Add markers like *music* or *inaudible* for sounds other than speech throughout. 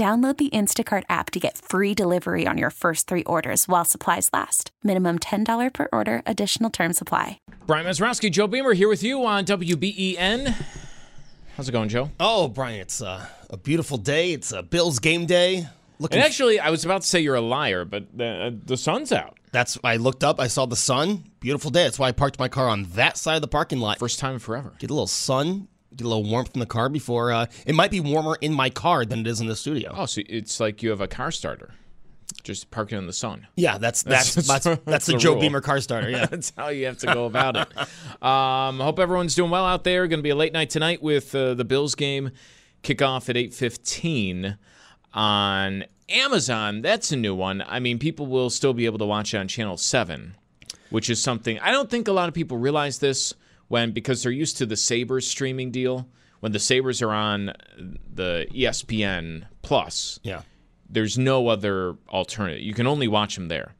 Download the Instacart app to get free delivery on your first three orders while supplies last. Minimum $10 per order, additional term supply. Brian Mazrowski, Joe Beamer here with you on WBEN. How's it going, Joe? Oh, Brian, it's uh, a beautiful day. It's a Bills game day. Looking And actually, I was about to say you're a liar, but the, uh, the sun's out. That's I looked up, I saw the sun. Beautiful day. That's why I parked my car on that side of the parking lot. First time in forever. Get a little sun, get a little warmth in the car before uh, it might be warmer in my car than it is in the studio. Oh, so it's like you have a car starter, just parking in the sun. Yeah, that's that's That's- that's, that's, *laughs* that's the the Joe rule. Beamer car starter. Yeah. *laughs* That's how you have to go about it. Um, hope everyone's doing well out there. Going to be a late night tonight with uh, the Bills game kickoff at eight fifteen on Amazon. That's a new one. I mean, people will still be able to watch it on Channel Seven, which is something I don't think a lot of people realize this when because they're used to the Sabres streaming deal. When the Sabres are on the ESPN Plus, yeah. there's no other alternative. You can only watch them there.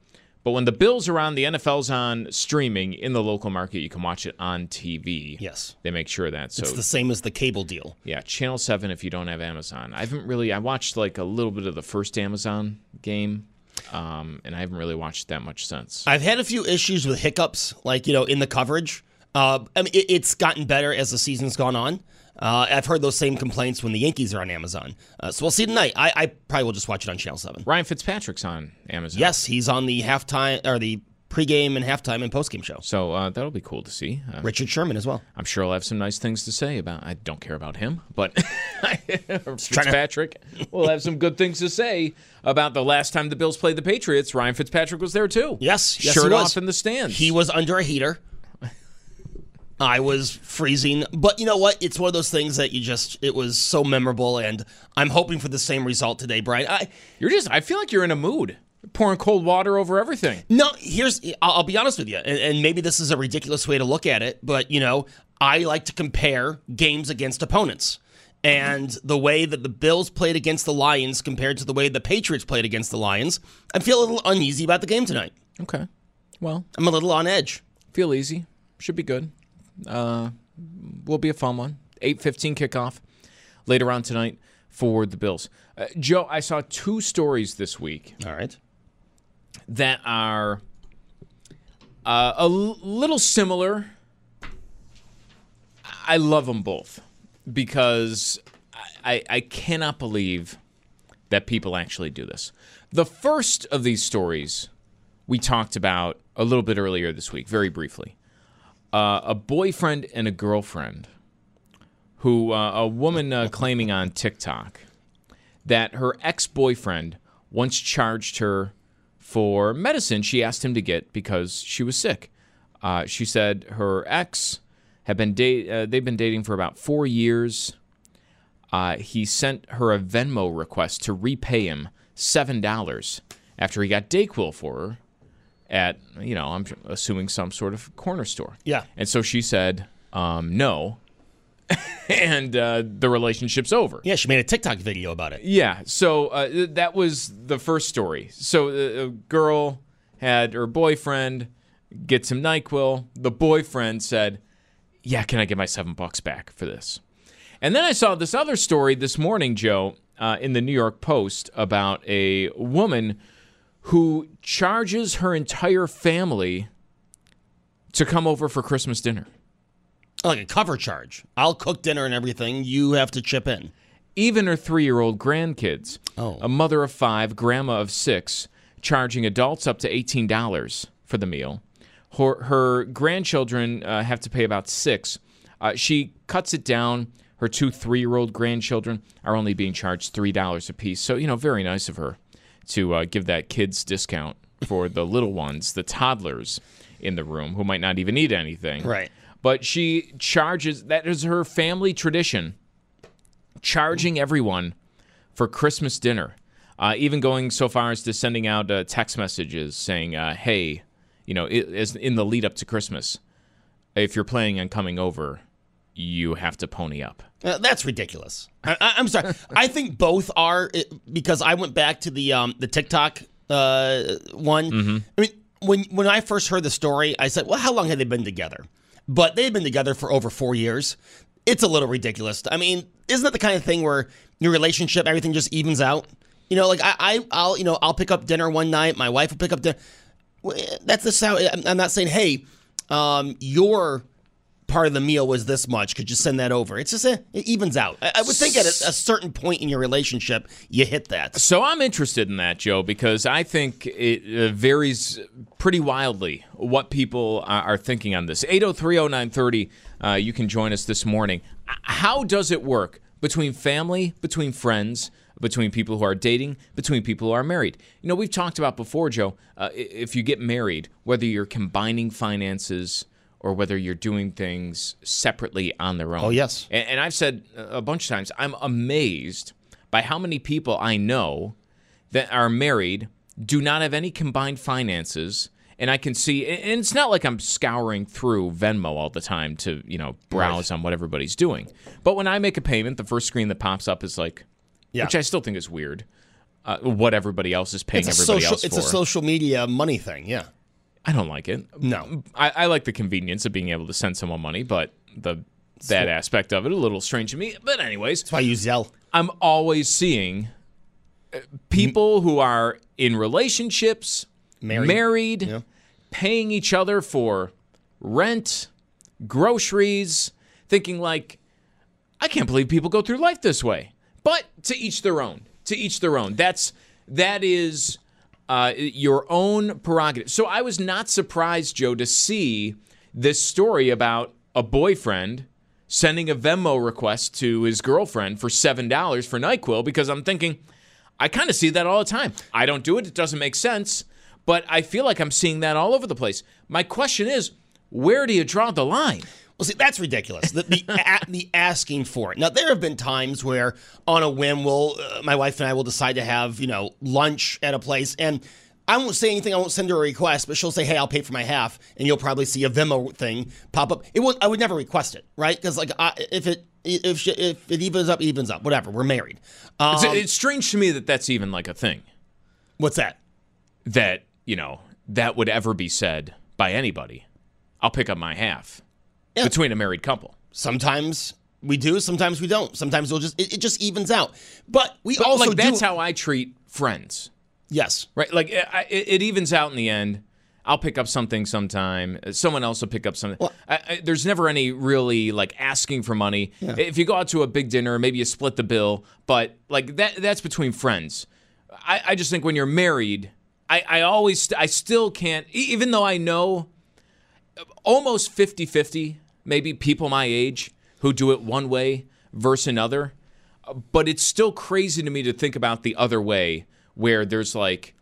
But when the Bills are on, the NFL's on streaming in the local market, you can watch it on TV. Yes. They make sure that. So It's the same as the cable deal. yeah, Channel 7 if you don't have Amazon. I haven't really I watched like a little bit of the first Amazon game. Um, and I haven't really watched that much since. I've had a few issues with hiccups, like you know, in the coverage. Uh, I mean, it, it's gotten better as the season's gone on. Uh, I've heard those same complaints when the Yankees are on Amazon. Uh, so we'll see tonight. I, I probably will just watch it on Channel Seven. Ryan Fitzpatrick's on Amazon. Yes, he's on the halftime or the pregame and halftime and postgame show. So uh, that'll be cool to see. Uh, Richard Sherman as well. I'm sure I'll have some nice things to say about. I don't care about him, but *laughs* Fitzpatrick will have some good things to say about the last time the Bills played the Patriots. Ryan Fitzpatrick was there too. Yes, yes, shirt off in the stands. He was under a heater. I was freezing, but you know what? It's one of those things that you just it was so memorable, and I'm hoping for the same result today, Brian. I You're just. I feel like you're in a mood, pouring cold water over everything. no, here's I'll, I'll be honest with you, and, and maybe this is a ridiculous way to look at it, but you know, I like to compare games against opponents. And the way that the Bills played against the Lions compared to the way the Patriots played against the Lions, I feel a little uneasy about the game tonight. Okay. Well, I'm a little on edge. feel easy. Should be good. Uh, will be a fun one. Eight fifteen kickoff later on tonight for the Bills. Uh, Joe, I saw two stories this week All right. that are uh, a l- little similar. I love them both because I, I, I cannot believe that people actually do this. The first of these stories we talked about a little bit earlier this week, very briefly. Uh, a boyfriend and a girlfriend who, uh, a woman uh, claiming on TikTok that her ex boyfriend once charged her for medicine she asked him to get because she was sick. Uh, she said her ex had been da- uh, they've been dating for about four years. Uh, he sent her a Venmo request to repay him seven dollars after he got Dayquil for her at you know I'm assuming some sort of corner store. Yeah. And so she said um, no, *laughs* and uh, the relationship's over. Yeah, she made a TikTok video about it. Yeah. So uh, that was the first story. So uh, a girl had her boyfriend get some Nyquil. The boyfriend said, "Yeah, can I get my seven bucks back for this?" And then I saw this other story this morning, Joe, uh, in the New York Post about a woman who charges her entire family to come over for Christmas dinner. Like a cover charge. I'll cook dinner and everything. You have to chip in. even her three year old grandkids. Oh. A mother of five, grandma of six, charging adults up to $18 for the meal. Her, her grandchildren uh, have to pay about six. Uh, she cuts it down. Her two three year old grandchildren are only being charged $3 a piece. So, you know, very nice of her to uh, give that kids discount for the little ones, the toddlers in the room who might not even eat anything. Right. But she charges, that is her family tradition, charging everyone for Christmas dinner. Uh, even going so far as to sending out uh, text messages saying, uh, hey, you know, i as in the lead up to Christmas, if you're planning on coming over, you have to pony up. Uh, that's ridiculous. I, I'm sorry. I think both are because I went back to the um, the TikTok uh, one. Mm-hmm. I mean, when when I first heard the story, I said, "Well, how long had they been together?" But they've been together for over four years. It's a little ridiculous. I mean, isn't that the kind of thing where your relationship, everything just evens out? You know, like I, I I'll you know I'll pick up dinner one night. My wife will pick up dinner. That's the sound. I'm- I'm not saying, hey, um, your part of the meal was this much. Could you send that over? It's just it evens out. I, I would think at a, a certain point in your relationship, you hit that. So I'm interested in that, Joe, because I think it uh, varies pretty wildly what people are, thinking on this. 8030930, uh, you can join us this morning. How does it work between family, between friends, between people who are dating, between people who are married? You know, we've talked about before, Joe, uh, if you get married, whether you're combining finances or whether you're doing things separately on their own. Oh, yes. And, and I've said a bunch of times, I'm amazed by how many people I know that are married do not have any combined finances. And I can see, and it's not like I'm scouring through Venmo all the time to, you know, browse on what everybody's doing. But when I make a payment, the first screen that pops up is like, Yeah. which I still think is weird, uh, what everybody else is paying It's everybody social. else It's a social media money thing. Yeah. I don't like it. No. I, I like the convenience of being able to send someone money, but the that aspect of it a little strange to me. But anyways, That's why use Zelle. I'm always seeing uh, people who are in relationships, Married. married, Yeah. paying each other for rent, groceries, thinking like, I can't believe people go through life this way. But to each their own. To each their own. That's that is uh, your own prerogative. So I was not surprised, Joe, to see this story about a boyfriend sending a Venmo request to his girlfriend for seven dollars for Nyquil because I'm thinking, I kind of see that all the time. I don't do it; it doesn't make sense, but I feel like I'm seeing that all over the place. My question is, where do you draw the line? Well, see, that's ridiculous. The the, *laughs* a, the asking for it. Now, there have been times where, on a whim, we'll uh, my wife and I will decide to have you know lunch at a place, and I won't say anything. I won't send her a request, but she'll say, "Hey, I'll pay for my half," and you'll probably see a Venmo thing pop up. It would I would never request it, right? Because like I, if it if she, if it evens up, evens up. Whatever. We're married. Um, It's, it's strange to me that that's even like a thing what's that? that you know that would ever be said by anybody. I'll pick up my half Yeah. between a married couple. Sometimes we do. Sometimes we don't. Sometimes we'll just it, it just evens out. But we But also like that's do. how I treat friends. yes. right? Like it, I- it, it evens out in the end. I'll pick up something sometime. Someone else will pick up something. I, I, there's never any really like asking for money. If you go out to a big dinner, maybe you split the bill, but like that that's between friends. I, I just think when you're married, I, I always I still can't even though I know almost 50-50 maybe people my age who do it one way versus another but it's still crazy to me to think about the other way where there's like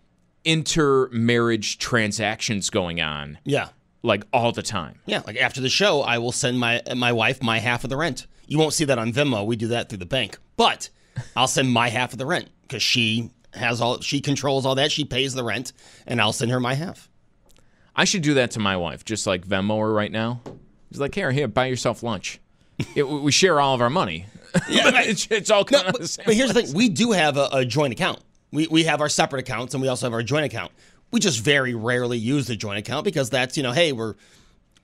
intermarriage transactions going on Yeah. like all the time Yeah, like after the show, I will send my my wife my half of the rent. You won't see that on Venmo. We do that through the bank. But I'll send my half of the rent because she has all she controls all that. She pays the rent, and I'll send her my half. i should do that to my wife just like venmo her right now He's like here here buy yourself lunch it, we share all of our money *laughs* yeah *laughs* it's, it's all No, kind of but, the same but here's the thing: we do have a, a joint account. We we have our separate accounts, and we also have our joint account. We just very rarely use the joint account because that's you know, hey, we're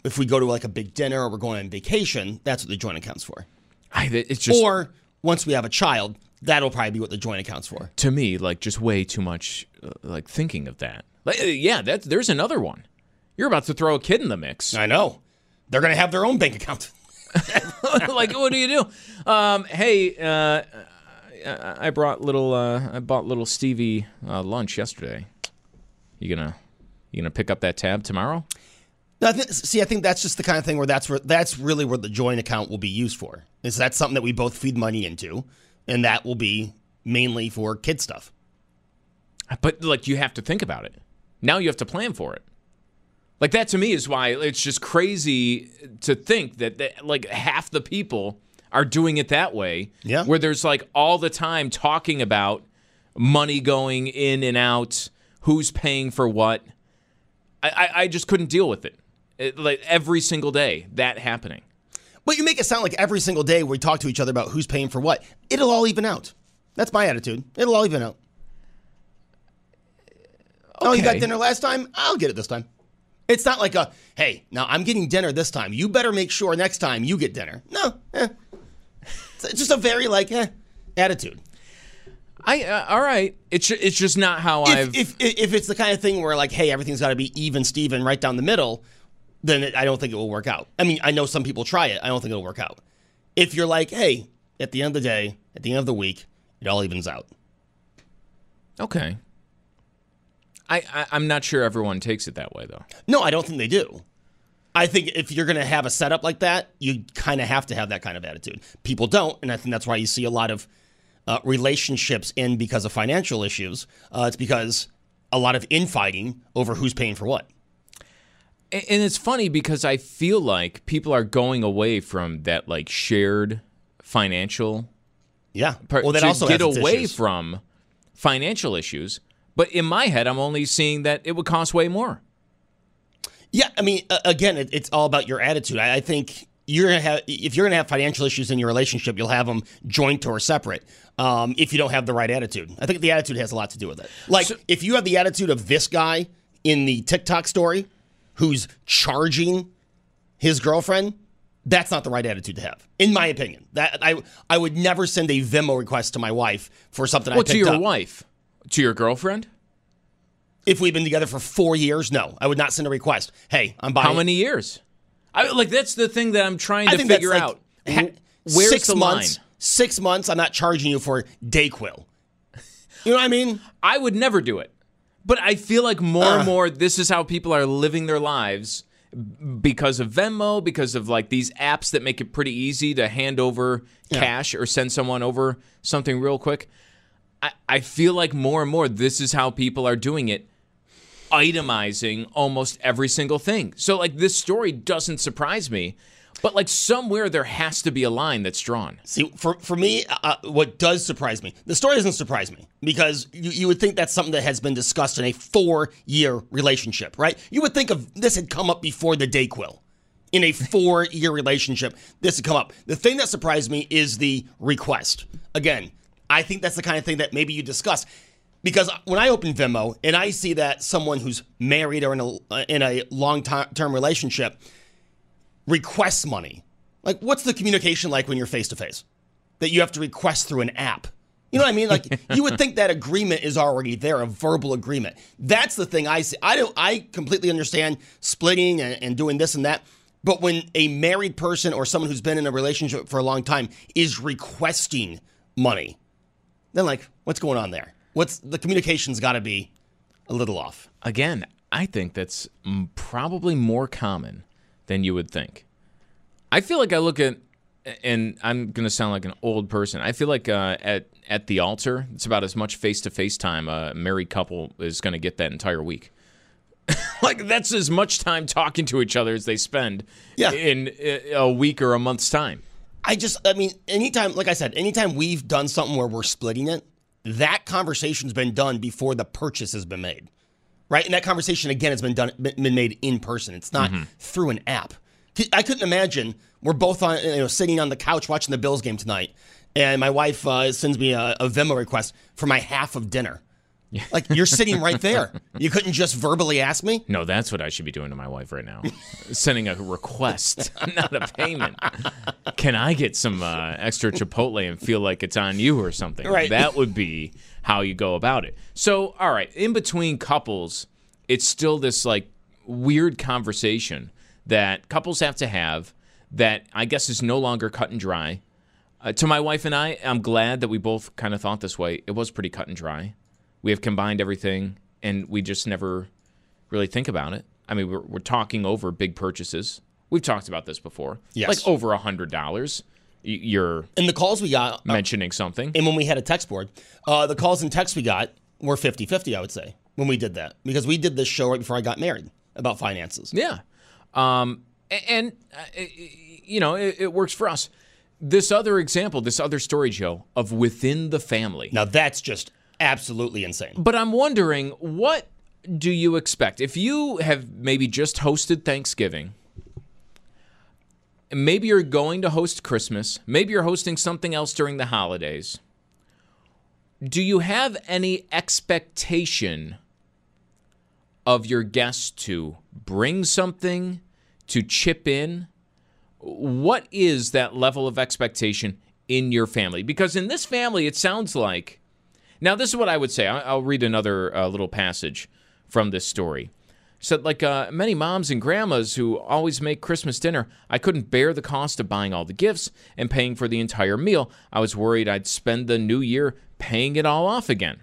if we go to like a big dinner or we're going on vacation, that's what the joint account's for. I, it's just Or once we have a child, that'll probably be what the joint account's for. to me like just way too much uh, like thinking of that like, uh, yeah that there's another one you're about to throw a kid in the mix I know. They're going to have their own bank account. *laughs* like, what do you do? Um, hey, uh, I brought little uh, I bought little Stevie uh, lunch yesterday. You gonna you gonna pick up that tab tomorrow? No, I th- see, I think that's just the kind of thing where that's where that's really where the joint account will be used for. Is that something that we both feed money into, and that will be mainly for kid stuff. But like you have to think about it. Now you have to plan for it. Like that to me is why it's just crazy to think that, that like half the people are doing it that way. Yeah. Where there's like all the time talking about money going in and out, who's paying for what. I, I, I just couldn't deal with it. it. Like every single day, that happening. But you make it sound like every single day we talk to each other about who's paying for what. It'll all even out. That's my attitude. It'll all even out. Oh, you got dinner last time? I'll get it this time. It's not like a, hey, now I'm getting dinner this time. You better make sure next time you get dinner. No, eh. It's just a very like eh, attitude. I uh, all right. It's it's just not how I've. If, if if it's the kind of thing where like, hey, everything's got to be even, Steven, right down the middle, then it, I don't think it will work out. I mean, I know some people try it. I don't think it'll work out. If you're like, hey, at the end of the day, at the end of the week, it all evens out. okay. I, I I'm not sure everyone takes it that way though. No, I don't think they do. I think if you're going to have a setup like that, you kind of have to have that kind of attitude. People don't, and I think that's why you see a lot of uh, relationships end because of financial issues. Uh, it's because a lot of infighting over who's paying for what. And it's funny because I feel like people are going away from that like shared financial Yeah. part well, that also get away issues. from financial issues. But in my head, I'm only seeing that it would cost way more. Yeah, I mean, again, it's all about your attitude. I, I think you're gonna have if you're gonna have financial issues in your relationship, you'll have them joint or separate. Um, if you don't have the right attitude, I think the attitude has a lot to do with it. Like if you have the attitude of this guy in the TikTok story, who's charging his girlfriend, that's not the right attitude to have, in my opinion. That I I would never send a Venmo request to my wife for something I Well, picked to your up. wife, to your girlfriend. If we've been together for four years, no, I would not send a request. Hey, I'm buying. How many years? I like that's the thing that I'm trying I to think figure that's out. like ha- Where's six the months. line? Six months. I'm not charging you for Dayquil. You know what I mean? *laughs* I would never do it. But I feel like more Uh. and more this is how people are living their lives because of Venmo, because of like these apps that make it pretty easy to hand over cash or send someone over something real quick. I, I feel like more and more this is how people are doing it, itemizing almost every single thing. So like this story doesn't surprise me, but like somewhere there has to be a line that's drawn. See, for for me, uh, what does surprise me, the story doesn't surprise me because you, you would think that's something that has been discussed in a four year relationship, right? You would think of this had come up before the Dayquil. In a *laughs* four year relationship, this had come up. The thing that surprised me is the request. Again, I think that's the kind of thing that maybe you discuss. Because when I open Venmo and I see that someone who's married or in a in a long term relationship requests money, like what's the communication like when you're face to face? That you have to request through an app. You know what I mean? Like you would think that agreement is already there, a verbal agreement. That's the thing I see. I don't. I completely understand splitting and, and doing this and that. But when a married person or someone who's been in a relationship for a long time is requesting money, then like, what's going on there? What's the communication's got to be a little off. Again, I think that's probably more common than you would think. I feel like I look at, and I'm going to sound like an old person. I feel like uh, at at the altar, it's about as much face to face time a married couple is going to get that entire week. *laughs* like that's as much time talking to each other as they spend Yeah. in uh, a week or a month's time. I just, I mean, anytime, like I said, anytime we've done something where we're splitting it, that conversation's been done before the purchase has been made, right? And that conversation again has been done, been made in person. It's not through an app. I couldn't imagine we're both on, you know, sitting on the couch watching the Bills game tonight, and my wife uh, sends me a, a Venmo request for my half of dinner. Like you're sitting right there. You couldn't just verbally ask me. No, that's what I should be doing to my wife right now. Sending a request, *laughs* not a payment. Can I get some uh, extra Chipotle and feel like it's on you or something? Right. That would be how you go about it. So, all right, in between couples, it's still this like weird conversation that couples have to have that I guess is no longer cut and dry. Uh, to my wife and I, I'm glad that we both kind of thought this way. It was pretty cut and dry. We have combined everything, and we just never really think about it. I mean, we're, we're talking over big purchases. We've talked about this before. Yes. Like over a hundred dollars. You're And the calls we got, uh, mentioning something. and when we had a text board, uh, the calls and texts we got were 50 50, I would say, when we did that. Because we did this show right before I got married about finances. Yeah. Um, and, uh, you know, it, it works for us. This other example, this other story, Joe, of within the family. Now, that's just absolutely insane. But I'm wondering, what do you expect? If you have maybe just hosted Thanksgiving, maybe you're going to host Christmas, maybe you're hosting something else during the holidays. Do you have any expectation of your guests to bring something, to chip in? What is that level of expectation in your family? Because in this family, it sounds like now, this is what I would say. I'll read another uh, little passage from this story. Said, like uh, many moms and grandmas who always make Christmas dinner, I couldn't bear the cost of buying all the gifts and paying for the entire meal. I was worried I'd spend the new year paying it all off again.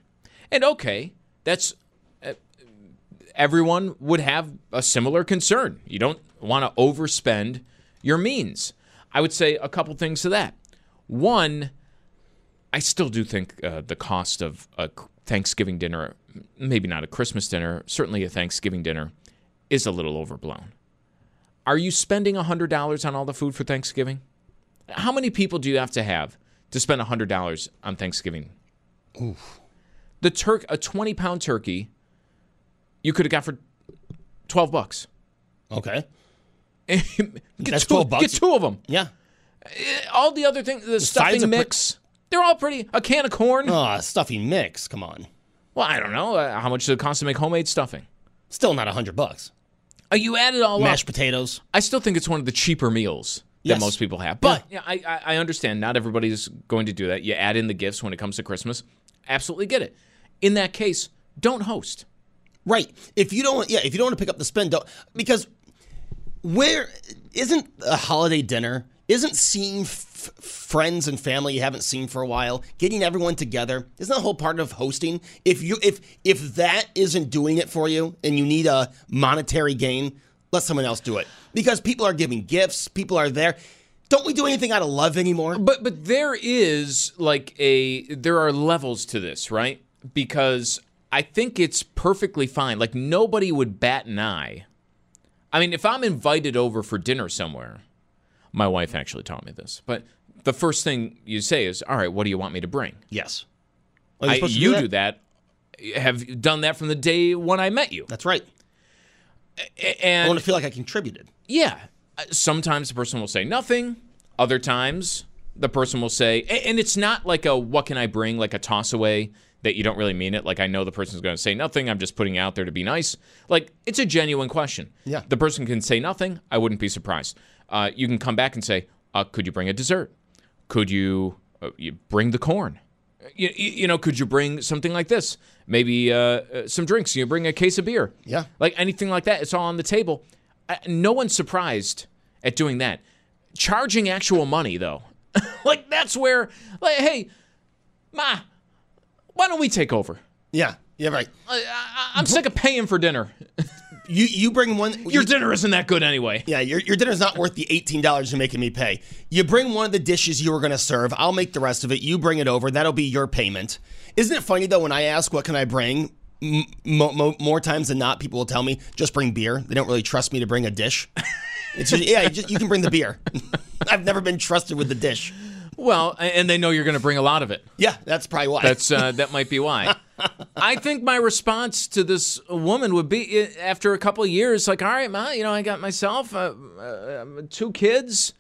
And okay, that's uh, everyone would have a similar concern. You don't want to overspend your means. I would say a couple things to that. One, I still do think uh, the cost of a Thanksgiving dinner, maybe not a Christmas dinner, certainly a Thanksgiving dinner, is a little overblown. Are you spending $100 on all the food for Thanksgiving? How many people do you have to have to spend $100 on Thanksgiving? Oof. The turk, a 20 pound turkey, you could have got for 12 bucks. Okay. *laughs* get That's two, 12 bucks. Get two of them. Yeah. All the other things, the, sides stuffing mix, they're all pretty. A can of corn. Ah, stuffy mix. Come on. Well, I don't know. Uh, how much does it cost to make homemade stuffing? Still not a hundred bucks. Uh, you add it all Mashed up. potatoes. I still think it's one of the cheaper meals Yes. that most people have. But yeah, I, I, I understand. Not everybody's going to do that. You add in the gifts when it comes to Christmas. Absolutely get it. In that case, don't host. Right. If you don't, yeah, if you don't want to pick up the spend, don't because where isn't a holiday dinner? Isn't seeing f- friends and family you haven't seen for a while, getting everyone together? Isn't that whole part of hosting? If you if if that isn't doing it for you and you need a monetary gain, let someone else do it because people are giving gifts. People are there. Don't we do anything out of love anymore? But but there is like a there are levels to this, right? Because I think it's perfectly fine. Like nobody would bat an eye. I mean, if I'm invited over for dinner somewhere, my wife actually taught me this. But the first thing you say is, "All right, what do you want me to bring?" Yes. I, you that? do that. Have done that from the day when I met you. That's right. And I want to feel like I contributed. yeah, uh, sometimes the person will say nothing. Other times the person will say, and it's not like a what can I bring, like a toss away that you don't really mean it. Like I know the person's going to say nothing. I'm just putting it out there to be nice. Like it's a genuine question. Yeah. The person can say nothing. I wouldn't be surprised. Uh, you can come back and say, uh, could you bring a dessert? Could you, uh, you bring the corn? You, you know, could you bring something like this? Maybe uh, uh, some drinks. You bring a case of beer. Yeah. Like anything like that. It's all on the table. Uh, no one's surprised at doing that. Charging actual money, though, *laughs* like that's where, like, hey, ma, why don't we take over? Yeah. Yeah. Right. I, I'm sick of paying for dinner. *laughs* You you bring one. Your you- dinner isn't that good anyway. Yeah, your, your dinner's not worth the $18 you're making me pay. You bring one of the dishes you were going to serve. I'll make the rest of it. You bring it over. That'll be your payment. Isn't it funny, though, when I ask, what can I bring? M- mo- more times than not, people will tell me, just bring beer. They don't really trust me to bring a dish. It's just, yeah, you, just, you can bring the beer. *laughs* I've never been trusted with the dish. Well, and they know you're going to bring a lot of it. Yeah, that's probably why. That's uh, that might be why. *laughs* I think my response to this woman would be uh, after a couple of years, like, all right, ma, you know, I got myself uh, uh, two kids.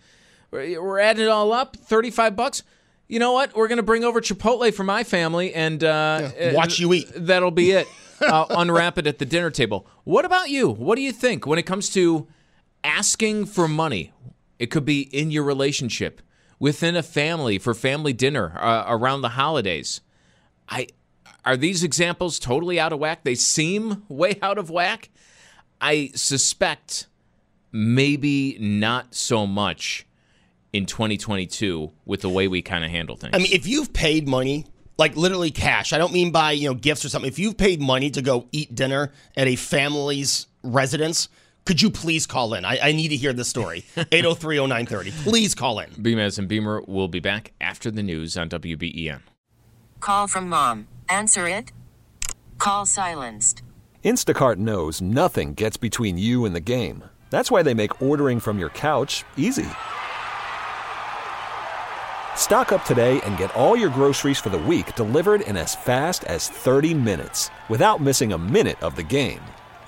We're, we're adding it all up, thirty-five bucks. You know what? We're gonna bring over Chipotle for my family, and uh, watch you eat. That'll be it. *laughs* Uh, unwrap it at the dinner table. What about you? What do you think when it comes to asking for money? It could be in your relationship, within a family, for family dinner, uh, around the holidays. I are these examples totally out of whack? They seem *laughs* way out of whack. I suspect maybe not so much in 2022 with the way we kind of handle things. I mean, if you've paid money, like literally cash, I don't mean by you know gifts or something. If you've paid money to go eat dinner at a family's residence, could you please call in? I, I need to hear this story. *laughs* 8030930. Please call in. Beamaz and Beamer will be back after the news on WBEN. Call from mom. Answer it. Call silenced. Instacart knows nothing gets between you and the game. That's why they make ordering from your couch easy. Stock up today and get all your groceries for the week delivered in as fast as 30 minutes without missing a minute of the game.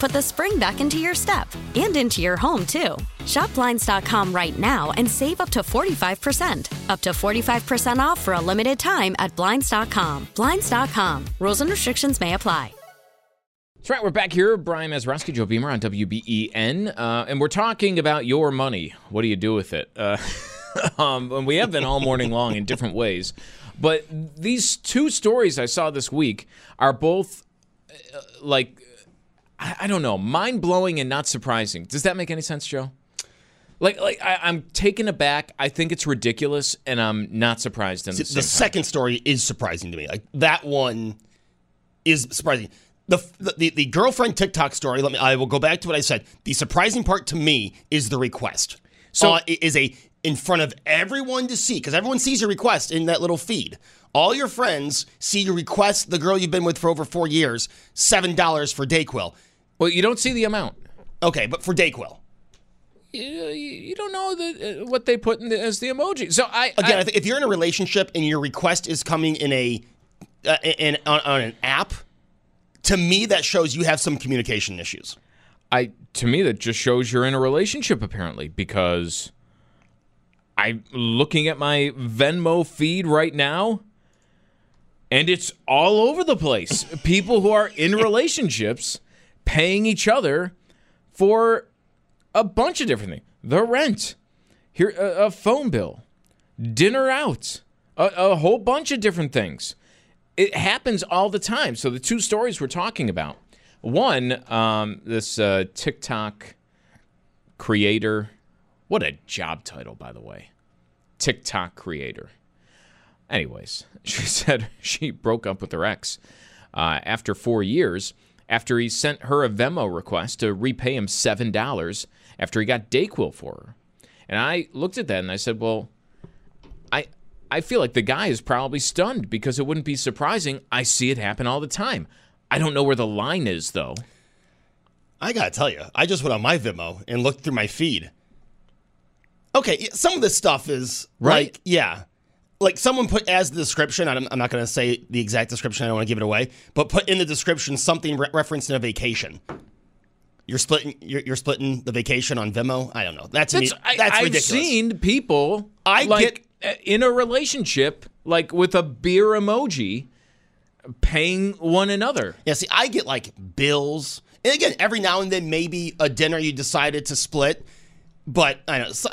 put the spring back into your step and into your home, too. Shop Blinds.com right now and save up to 45%. Up to 45% off for a limited time at Blinds.com. Blinds.com. Rules and restrictions may apply. That's right. We're back here. Brian Mazrowski, Joe Beamer on WBEN. Uh, and we're talking about your money. What do you do with it? Uh, *laughs* um, and we have been all morning long in different ways. But these two stories I saw this week are both uh, like, I, I don't know, mind blowing and not surprising. Does that make any sense, Joe? Like, like I, I'm taken aback. I think it's ridiculous, and I'm not surprised. In the, the second story is surprising to me. Like that one is surprising. The, the the girlfriend TikTok story. Let me. I will go back to what I said. The surprising part to me is the request. So- uh, it is a in front of everyone to see because everyone sees your request in that little feed. All your friends see your request. The girl you've been with for over four years, seven dollars for Dayquil. Well, you don't see the amount. Okay, but for Dayquil. You, you don't know the, uh, what they put in the, as the emoji. So I Again, I, I if you're in a relationship and your request is coming in a uh, in on, on an app, to me that shows you have some communication issues. I to me that just shows you're in a relationship apparently because I'm looking at my Venmo feed right now and it's all over the place. People who are in *laughs* relationships paying each other for a bunch of different things. The rent, here a, a phone bill, dinner out, a, a whole bunch of different things. It happens all the time. So the two stories we're talking about. One, um, this uh, TikTok creator. What a job title, by the way. TikTok creator. Anyways, *laughs* she said she broke up with her ex uh, after four years after he sent her a Venmo request to repay him $7 after he got Dayquil for her. And I looked at that and I said, well, I, I feel like the guy is probably stunned because it wouldn't be surprising. I see it happen all the time. I don't know where the line is, though. I gotta tell you, I just went on my Venmo and looked through my feed. Okay, some of this stuff is Right. like, yeah, like someone put as the description. I'm, I'm not gonna say the exact description. I don't want to give it away, but put in the description something re- referencing a vacation. You're splitting. You're, you're splitting the vacation on Venmo I don't know. That's That's, me, I, that's I've seen people I like uh, in a relationship, like with a beer emoji, paying one another. Yeah, see, I get like bills, and again, every now and then, maybe a dinner you decided to split. But I don't know so,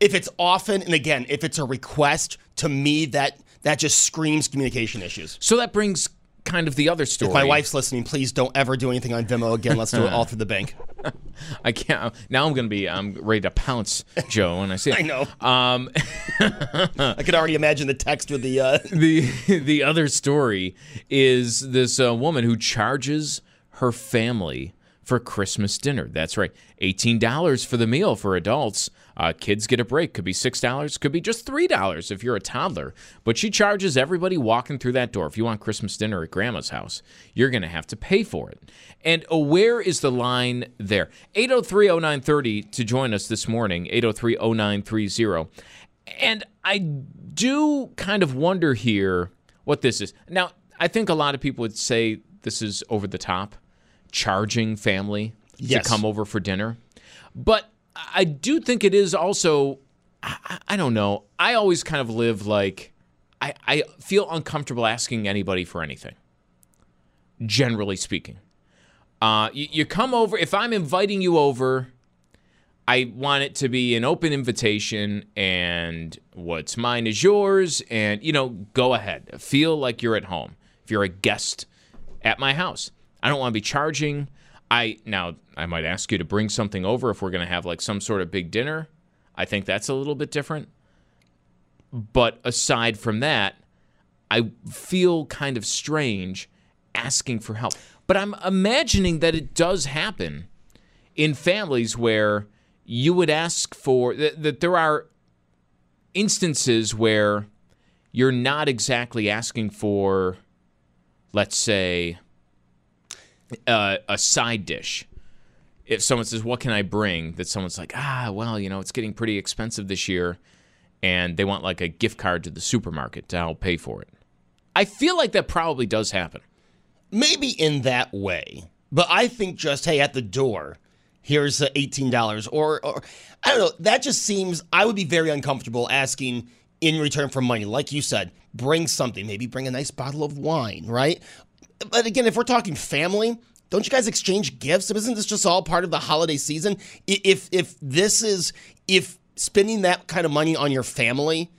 if it's often, and again, if it's a request to me, that that just screams communication issues. So that brings kind of the other story. If my wife's listening, please don't ever do anything on Venmo again. Let's do it all through the bank. *laughs* I can't. Now I'm going to be. I'm ready to pounce, Joe, when I see *laughs* it. I know. Um, *laughs* I could already imagine the text with the. Uh... the the other story is this uh, woman who charges her family for Christmas dinner. That's right, eighteen dollars for the meal for adults. Uh, kids get a break. Could be six dollars. Could be just three dollars if you're a toddler. But she charges everybody walking through that door. If you want Christmas dinner at Grandma's house, you're going to have to pay for it. And uh, where is the line there? 8030930 to join us this morning. 8030930. And I do kind of wonder here what this is. Now, I think a lot of people would say this is over the top, charging family Yes. to come over for dinner. But I do think it is also, I, I don't know. I always kind of live like, I, I feel uncomfortable asking anybody for anything, generally speaking. Uh, you, you come over, if I'm inviting you over, I want it to be an open invitation and what's mine is yours. And, you know, go ahead. Feel like you're at home. If you're a guest at my house, I don't want to be charging. I now I might ask you to bring something over if we're going to have like some sort of big dinner. I think that's a little bit different. But aside from that, I feel kind of strange asking for help. But I'm imagining that it does happen in families where you would ask for that, that there are instances where you're not exactly asking for let's say uh, a side dish if someone says what can i bring that someone's like ah well you know it's getting pretty expensive this year and they want like a gift card to the supermarket to help pay for it i feel like that probably does happen Maybe in that way. But I think just, hey, at the door, here's uh, $18. Or, or, I don't know. That just seems, I would be very uncomfortable asking in return for money. Like you said, bring something. Maybe bring a nice bottle of wine, right? But again, if we're talking family, don't you guys exchange gifts? Isn't this just all part of the holiday season? If if this is if spending that kind of money on your family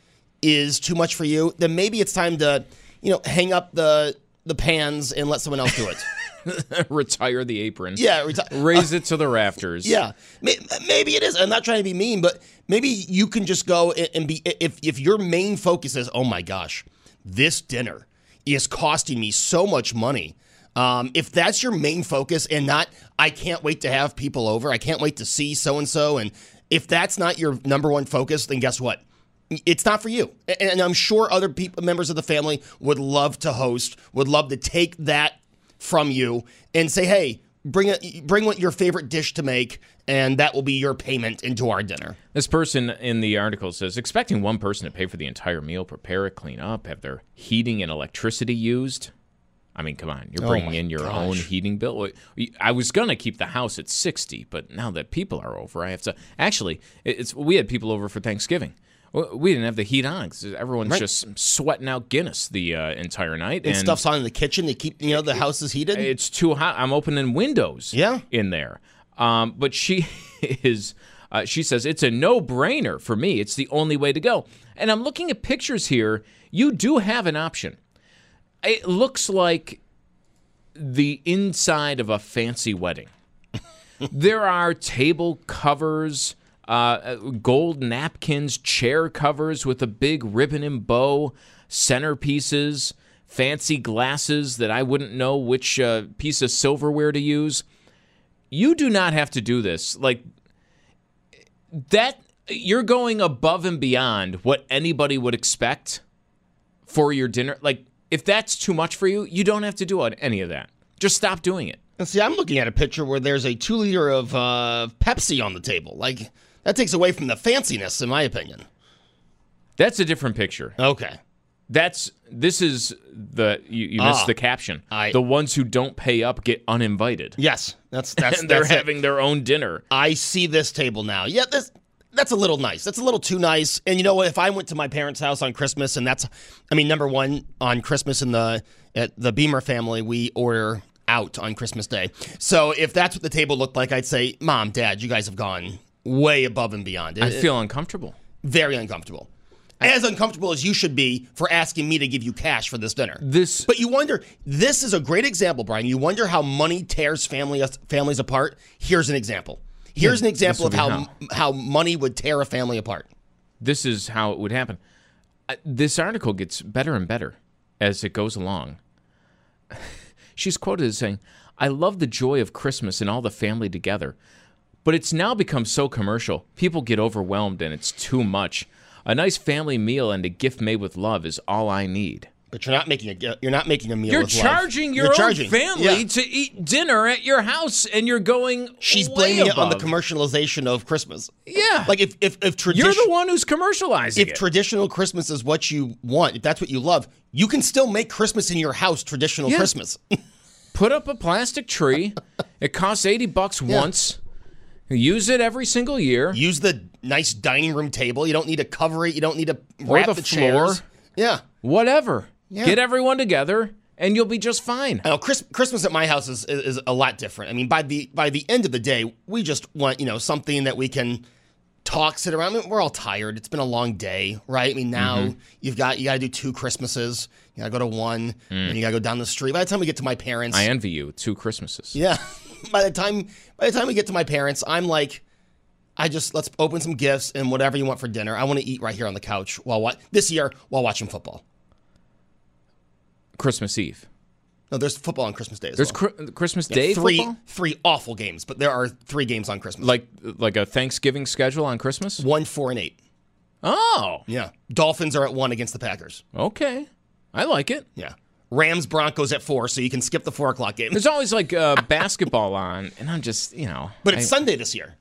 is too much for you, then maybe it's time to, you know, hang up the the pans and let someone else do it. *laughs* retire the apron Yeah, reti- raise it to the rafters Yeah, maybe it is. I'm not trying to be mean, but maybe you can just go and- and be if if your main focus is, oh my gosh, this dinner is costing me so much money. Um, if that's your main focus and not, I can't wait to have people over. I can't wait to see so and so. And if that's not your number one focus, then guess what? It's not for you. And I'm sure other people, members of the family would love to host, would love to take that from you and say, "Hey, bring a, bring what your favorite dish to make, and that will be your payment into our dinner." This person in the article says expecting one person to pay for the entire meal, prepare it, clean up, have their heating and electricity used. I mean, come on, you're Oh bringing my in your gosh. own heating bill. I was gonna keep the house at 60, but now that people are over, I have to. Actually, it's we had people over for Thanksgiving. Well, We didn't have the heat on because everyone's Right. just sweating out Guinness the uh, entire night, And, stuff's on in the kitchen to keep you know the house is heated. it's too hot. I'm opening windows. Yeah. in there. Um, but she *laughs* is. Uh, she says it's a no-brainer for me. It's the only way to go. And I'm looking at pictures here. You do have an option. It looks like the inside of a fancy wedding. *laughs* there are table covers, uh, gold napkins, chair covers with a big ribbon and bow, centerpieces, fancy glasses that I wouldn't know which uh, piece of silverware to use. You do not have to do this. Like that, you're going above and beyond what anybody would expect for your dinner. Like, if that's too much for you, you don't have to do any of that. Just stop doing it. And see, I'm looking at a picture where there's a two liter of uh, Pepsi on the table. Like that takes away from the fanciness, in my opinion. That's a different picture. Okay. That's this is the you, you missed Ah, the caption. I- the ones who don't pay up get uninvited. Yes, that's *laughs* that's. and they're that's it. having their own dinner. I see this table now. Yeah, this that's a little nice. That's a little too nice. And you know what? If I went to my parents' house on Christmas, and that's, I mean, number one on Christmas in the at the Beamer family, we order out on Christmas Day. So if that's what the table looked like, I'd say, Mom, Dad, you guys have gone way above and beyond. It, I feel uncomfortable. very uncomfortable. as uncomfortable as you should be for asking me to give you cash for this dinner. This, but you wonder. This is a great example, Brian. You wonder how money tears family families apart. Here's an example. Here's an example of would how how money would tear a family apart. this is how it would happen. This article gets better and better as it goes along. *laughs* She's quoted as saying, I love the joy of Christmas and all the family together, but it's now become so commercial. People get overwhelmed and it's too much. A nice family meal and a gift made with love is all I need. But you're not making a you're not making a meal. You're with love. charging your You're own charging. family Yeah. to eat dinner at your house, and you're going. She's blaming it on the commercialization of Christmas. Yeah, Like if if if tradition, you're the one who's commercializing if it. traditional Christmas is what you want, if that's what you love, you can still make Christmas in your house traditional Yeah. Christmas. *laughs* Put up a plastic tree. it costs eighty bucks once. Use it every single year. Use the nice dining room table. You don't need to cover it. You don't need to Or wrap the the, floor. chairs. Yeah. Whatever. Yeah. Get everyone together, and you'll be just fine. I know Chris, Christmas at my house is, is is a lot different. I mean, by the by the end of the day, we just want you know something that we can talk, sit around. I mean, we're all tired. It's been a long day, right? I mean, now Mm-hmm. you've got you got to do two Christmases. You got to go to one, and you got to go down the street. By the time we get to my parents, Mm. I envy you. Two Christmases. yeah. By the time by the time we get to my parents, I'm like, I just let's open some gifts and whatever you want for dinner. I want to eat right here on the couch while what this year while watching football. Christmas Eve. No, there's football on Christmas Day. As There's well. Chri- uh, Christmas Yeah, Day three football. three awful games, but there are three games on Christmas. Like like a Thanksgiving schedule on Christmas. one, four, and eight. Oh, Yeah, Dolphins are at one against the Packers. okay. I like it. Yeah, Rams Broncos at four, so you can skip the four o'clock game. There's always like uh, *laughs* basketball on, and I'm just you know. But it's I- Sunday this year.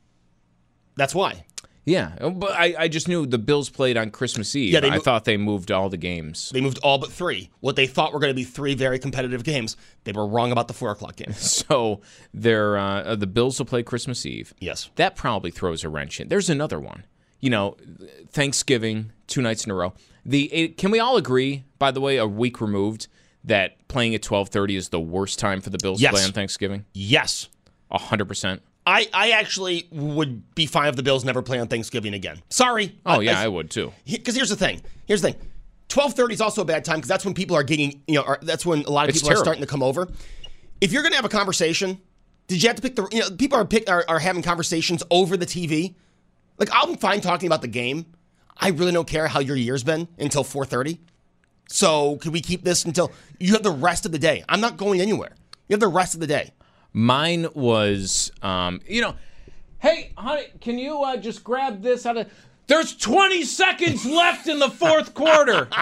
That's why. Yeah, but I, I just knew the Bills played on Christmas Eve. Yeah, they I thought they moved all the games. They moved all but three. What they thought were going to be three very competitive games, they were wrong about the four o'clock game. *laughs* So they're uh, the Bills will play Christmas Eve. Yes. That probably throws a wrench in. There's another one. You know, Thanksgiving two nights in a row. The can we all agree? By the way, a week removed, that playing at 12:30 is the worst time for the Bills Yes. to play on Thanksgiving. Yes. hundred percent. I, I actually would be fine if the Bills never play on Thanksgiving again. Sorry. Oh yeah, I would too. Because here's the thing. Here's the thing. Twelve thirty is also a bad time because that's when people are getting. You know, are, that's when a lot of It's people are starting to come over. If you're going to have a conversation, did you have to pick the? You know, people are pick are, are having conversations over the TV. Like I'm fine talking about the game. I really don't care how your year's been until four thirty. So could we keep this until you have the rest of the day? I'm not going anywhere. You have the rest of the day. Mine was, um, you know, hey, honey, can you uh, just grab this out of? There's 20 seconds left in the fourth quarter. *laughs*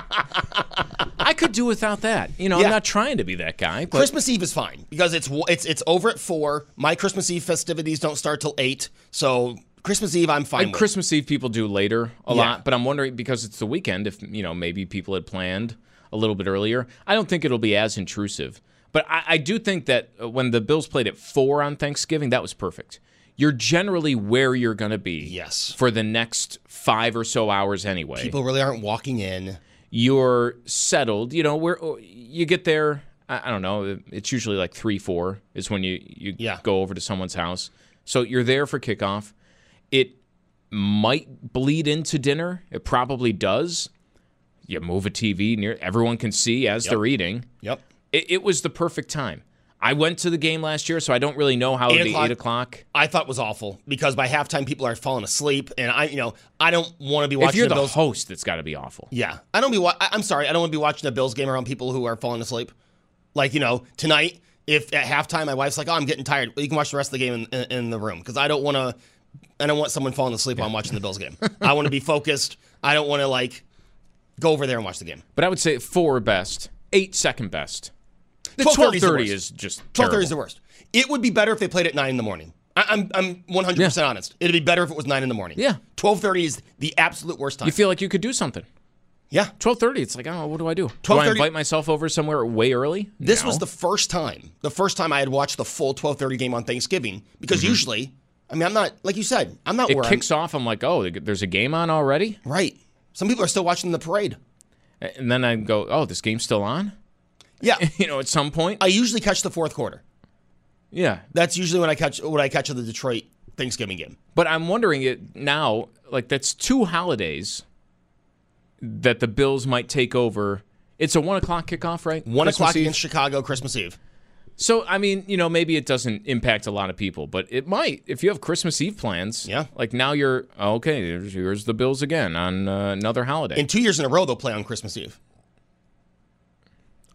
I could do without that. You know, Yeah. I'm not trying to be that guy. But Christmas Eve is fine because it's it's it's over at four. My Christmas Eve festivities don't start till eight, so Christmas Eve I'm fine And with. Christmas Eve people do later a Yeah. lot, but I'm wondering because it's the weekend if you know maybe people had planned a little bit earlier. I don't think it'll be as intrusive, but I, I do think that uh, when the Bills played at four on Thanksgiving, that was perfect. You're generally where you're going to be, Yes. for the next five or so hours anyway. People really aren't walking in. You're settled. You know where you get there. I, I don't know. It's usually like three, four is when you you Yeah. go over to someone's house. So you're there for kickoff. It might bleed into dinner. It probably does. You move a TV near everyone can see as they're eating. Yep. It, it was the perfect time. I went to the game last year, so I don't really know how Eight it'd be eight o'clock. I thought was awful because by halftime people are falling asleep, and I you know I don't want to be watching If you're the the Bills. host, it's got to be awful. yeah, I don't be. Wa- I'm sorry, I don't want to be watching a Bills game around people who are falling asleep. Like you know tonight, if at halftime my wife's like, "Oh, I'm getting tired," you can watch the rest of the game in, in, in the room because I don't want to. I don't want someone falling asleep while I'm watching the Bills game. *laughs* I want to be focused. I don't want to like go over there and watch the game. But I would say four best, eight second best. The 12:30 twelve is thirty is just Twelve thirty is the worst. It would be better if they played at nine in the morning. I, I'm I'm 100 percent honest. It'd be better if it was nine in the morning. Yeah. Twelve thirty is the absolute worst time. You feel like you could do something. yeah. Twelve thirty. It's like, oh, what do I do? Do I invite myself over somewhere way early? This No. was the first time, the first time I had watched the full 12:30 game on Thanksgiving because mm-hmm. usually, I mean, I'm not like you said, I'm not. It where kicks off. I'm like, oh, there's a game on already, right. Some people are still watching the parade. and then I go, oh, this game's still on. Yeah, *laughs* You know, at some point. I usually catch the fourth quarter. yeah, That's usually when I catch when I catch the Detroit Thanksgiving game. but I'm wondering it now. Like that's two holidays. that the Bills might take over. It's a one o'clock kickoff, right? One Christmas o'clock Eve? against Chicago, Christmas Eve. So I mean, you know, maybe it doesn't impact a lot of people, but it might if you have Christmas Eve plans. Yeah. Like now you're okay. Here's, here's the Bills again on uh, another holiday. In two years in a row, they'll play on Christmas Eve.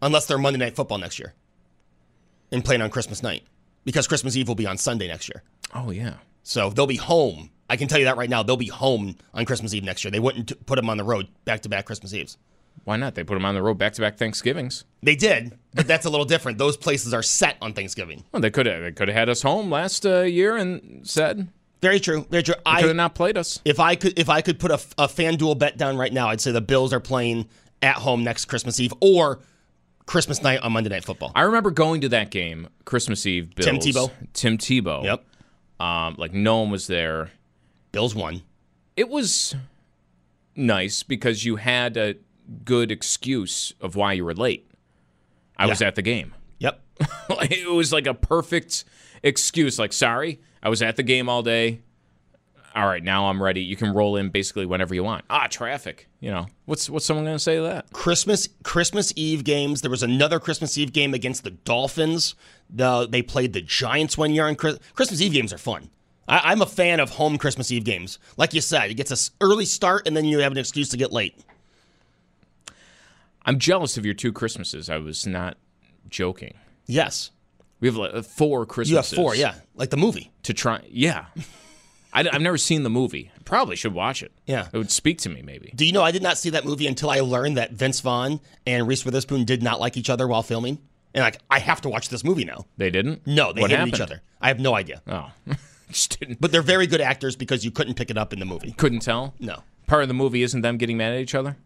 Unless they're Monday Night Football next year and playing on Christmas night. Because Christmas Eve will be on Sunday next year. oh yeah. So they'll be home. I can tell you that right now. They'll be home on Christmas Eve next year. They wouldn't put them on the road back to back Christmas Eves. Why not? They put them on the road back to back Thanksgivings. They did, but that's a little different. Those places are set on Thanksgiving. Well, they could have they could have had us home last uh, year and said Very true. Very true. they could have not played us. if I could, if I could put a, a FanDuel bet down right now, I'd say the Bills are playing at home next Christmas Eve or Christmas night on Monday Night Football. I remember going to that game Christmas Eve. Bills, Tim Tebow? Tim Tebow. Yep. Um, like no one was there. Bills won. It was nice because you had a good excuse of why you were late. I was at the game. Yep. *laughs* It was like a perfect excuse. Like, sorry, I was at the game all day. All right, now I'm ready. You can roll in basically whenever you want. Ah, traffic. You know what's what's someone going to say to that? Christmas Christmas Eve games. There was another Christmas Eve game against the Dolphins. The, they played the Giants one year on Chris, Christmas Eve games are fun. I, I'm a fan of home Christmas Eve games. Like you said, it gets an early start and then you have an excuse to get late. I'm jealous of your two Christmases. I was not joking. Yes, We have like uh, four Christmases. you have four. Yeah, like the movie. To try, yeah. *laughs* I, have never seen the movie. Probably should watch it. Yeah. It would speak to me, maybe. Do you know I did not see that movie until I learned that Vince Vaughn and Reese Witherspoon did not like each other while filming, and like I have to watch this movie now. They didn't. No, they what hated happened? each other. I have no idea. Oh, *laughs* just didn't. But they're very good actors because you couldn't pick it up in the movie. Couldn't tell. No. Part of the movie isn't them getting mad at each other.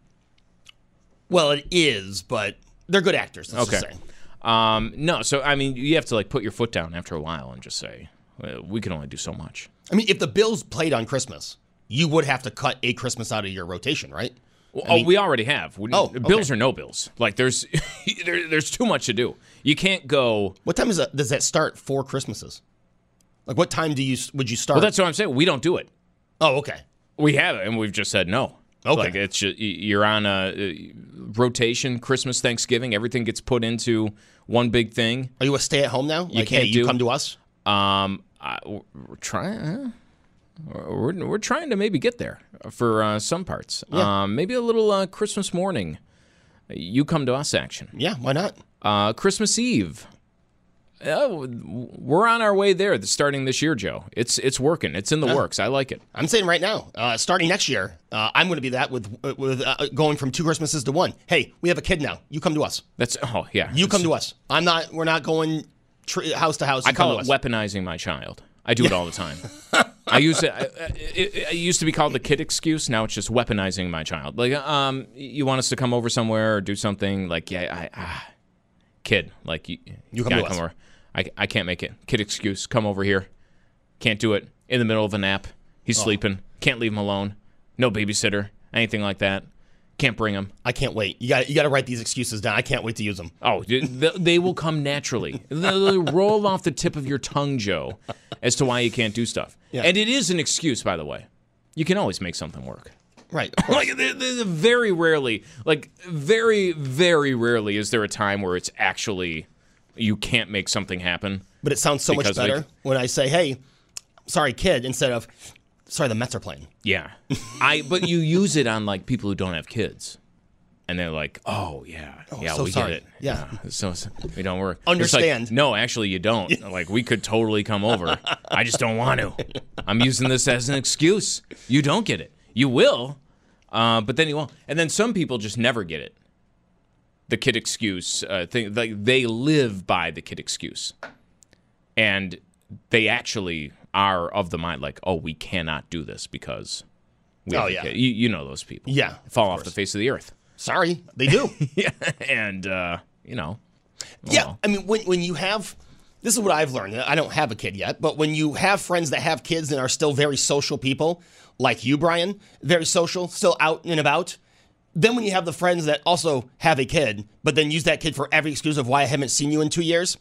Well, it is, but they're good actors. Okay. Um, no, so I mean, you have to like put your foot down after a while and just say, well, we can only do so much. I mean, if the Bills played on Christmas, you would have to cut a Christmas out of your rotation, right? Well, I mean- oh, we already have. We- Oh, bills okay. or no bills. Like there's *laughs* there, there's too much to do. You can't go. What time is that, does that start for Christmases? Like, what time do you would you start? Well, that's what I'm saying. We don't do it. oh, okay. We have it, and we've just said no. Okay. Like it's just, you're on a uh, rotation. Christmas, Thanksgiving, everything gets put into one big thing. Are you a stay at home now? You like, can't hey, do- you come to us. Um, I, we're trying. We're, we're trying to maybe get there for uh, some parts. Yeah. Um, maybe a little uh, Christmas morning. You come to us action. Yeah, why not? Uh, Christmas Eve. Uh, we're on our way there. Starting this year, Joe. It's it's working. It's in the works. I like it. I'm saying right now, uh, starting next year, uh, I'm going to be that with with uh, going from two Christmases to one. Hey, we have a kid now. You come to us. That's oh yeah. You come to us. I'm not. We're not going tr- house to house. I call it weaponizing my child. I do it all the time. I use it, I- it. It used to be called the kid excuse. Now it's just weaponizing my child. Like, um, you want us to come over somewhere or do something? Like, yeah, I, ah, kid, like you, You come to us. over. I, I can't make it. Kid excuse. Come over here. Can't do it in the middle of a nap. He's Oh. sleeping. Can't leave him alone. No babysitter. Anything like that. Can't bring him. I can't wait. You got you got to write these excuses down. I can't wait to use them. Oh, th- they will come naturally. They'll roll off the tip of your tongue, Joe, as to why you can't do stuff. Yeah. And it is an excuse, by the way. You can always make something work. Right. *laughs* Like, there- there's very rarely, like, very, very rarely is there a time where it's actually you can't make something happen. But it sounds so much better when I say, "Hey, sorry, kid," instead of "Sorry, the Mets are playing." Yeah. *laughs* I. But you use it on like people who don't have kids, and they're like, "Oh yeah, yeah, so we sorry. get it. Yeah. so, so we don't work. Understand. like, no, actually, you don't. *laughs* Like we could totally come over. I just don't want to. I'm using this as an excuse. You don't get it. You will, uh, but then you won't. And then some people just never get it. The kid excuse uh, thing. Like they live by the kid excuse, and they actually are of the mind like, oh, we cannot do this because. We Oh, yeah. You, you know those people. Yeah, fall of off the face of the earth. Sorry, they do. *laughs* yeah, and uh, you know, yeah. I mean, when when you have, this is what I've learned. I don't have a kid yet, but when you have friends that have kids and are still very social people, like you, Brian, very social, still out and about. Then when you have the friends that also have a kid, but then use that kid for every excuse of why I haven't seen you in two years,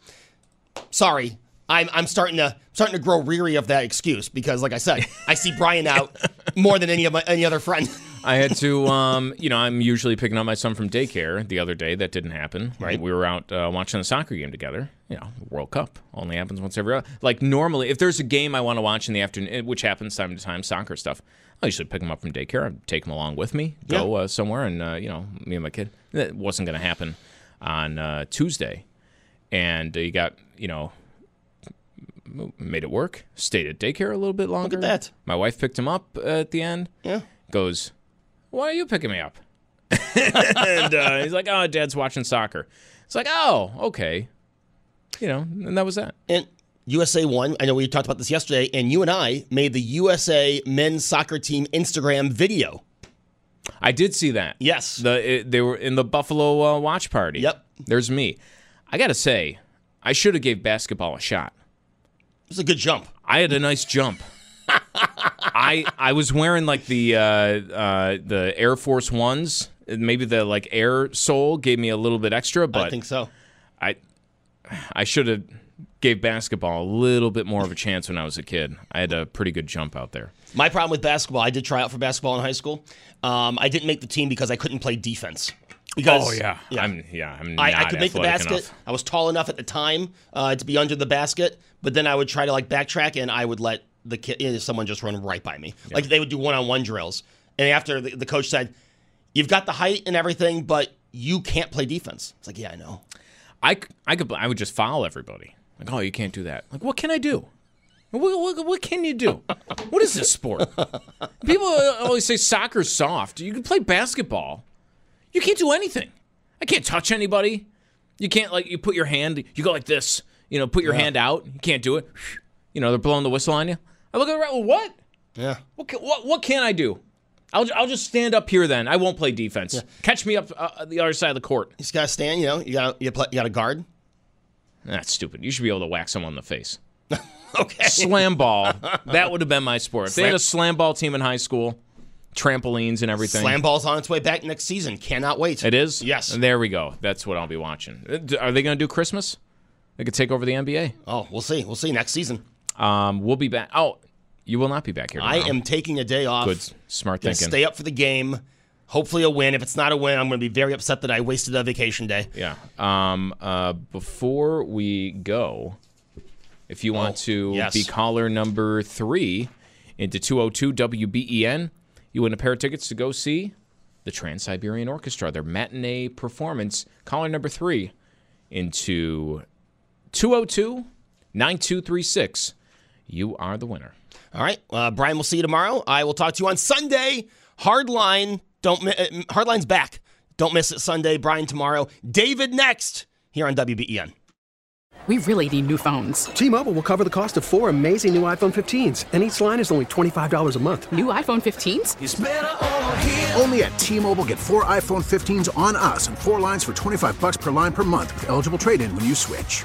sorry. I'm, I'm starting to starting to grow weary of that excuse because, like I said, I see Brian out *laughs* more than any of my any other friend. *laughs* I had to, um, you know, I'm usually picking up my son from daycare. The other day, that didn't happen. Right. We were out uh, watching a soccer game together. You know, World Cup only happens once every. Like normally, if there's a game I want to watch in the afternoon, which happens time to time, soccer stuff, I usually pick him up from daycare. I'd take him along with me, go uh, somewhere, and uh, you know, me and my kid. That wasn't going to happen on uh, Tuesday, and he got you know made it work. Stayed at daycare a little bit longer. Look at that. My wife picked him up at the end. Yeah. Goes, why are you picking me up? *laughs* and uh, he's like, oh, Dad's watching soccer. It's like, oh, okay. You know, and that was that. And USA won. I know we talked about this yesterday, and you and I made the USA men's soccer team Instagram video. I did see that. Yes. The it, they were in the Buffalo uh, watch party. Yep. There's me. I got to say, I should have gave basketball a shot. It was a good jump. I had a nice jump. *laughs* I I was wearing like the uh, uh, the Air Force Ones. Maybe the like air sole gave me a little bit extra, but I think so. I I should have gave basketball a little bit more of a chance when I was a kid. I had a pretty good jump out there. My problem with basketball, I did try out for basketball in high school. Um, I didn't make the team because I couldn't play defense. Because oh yeah, yeah, I'm yeah I'm I, I could make the basket. enough. I was tall enough at the time uh, to be under the basket, but then I would try to like backtrack and I would let the kid, you know, someone just run right by me. Like they would do one on one drills, and after the, the coach said, "You've got the height and everything, but you can't play defense." It's like, yeah, I know. I, I could I would just foul everybody. Like, oh, you can't do that. Like, what can I do? What, what, what can you do? What is this sport? People always say soccer's soft. You can play basketball. You can't do anything. I can't touch anybody. You can't like you put your hand. You go like this. You know, put your hand out. You can't do it. You know, they're blowing the whistle on you. I look around. Well, what? Yeah. What can, what, what can I do? I'll, I'll just stand up here then. I won't play defense. Catch me up uh, the other side of the court. You just gotta stand. You know, you got you play, you got to guard. That's stupid. You should be able to whack someone in the face. *laughs* Okay. Slam ball. That would have been my sport. If they had a slam ball team in high school, trampolines and everything. Slam ball's on its way back next season. Cannot wait. It is? Yes. And there we go. That's what I'll be watching. Uh, Are they going to do Christmas? They could take over the NBA. Oh, we'll see. We'll see next season. Um, we'll be back. Oh, you will not be back here. I am taking a day off. Good. Smart thinking. Stay up for the game. Hopefully a win. If it's not a win, I'm going to be very upset that I wasted a vacation day. Yeah. Um, uh, before we go, if you want Oh, to yes. be caller number three into 202 WBEN, you win a pair of tickets to go see the Trans Siberian Orchestra, their matinee performance. Caller number three into 202 9236. You are the winner. All right, uh, Brian. We'll see you tomorrow. I will talk to you on Sunday. Hardline. Don't uh, Hardline's back. Don't miss it Sunday. Brian tomorrow. David next here on WBEN. We really need new phones. T-Mobile will cover the cost of four amazing new iPhone 15s, and each line is only $25 a month. New iPhone 15s? Only at T-Mobile get four iPhone 15s on us and four lines for 25 bucks per line per month with eligible trade-in when you switch.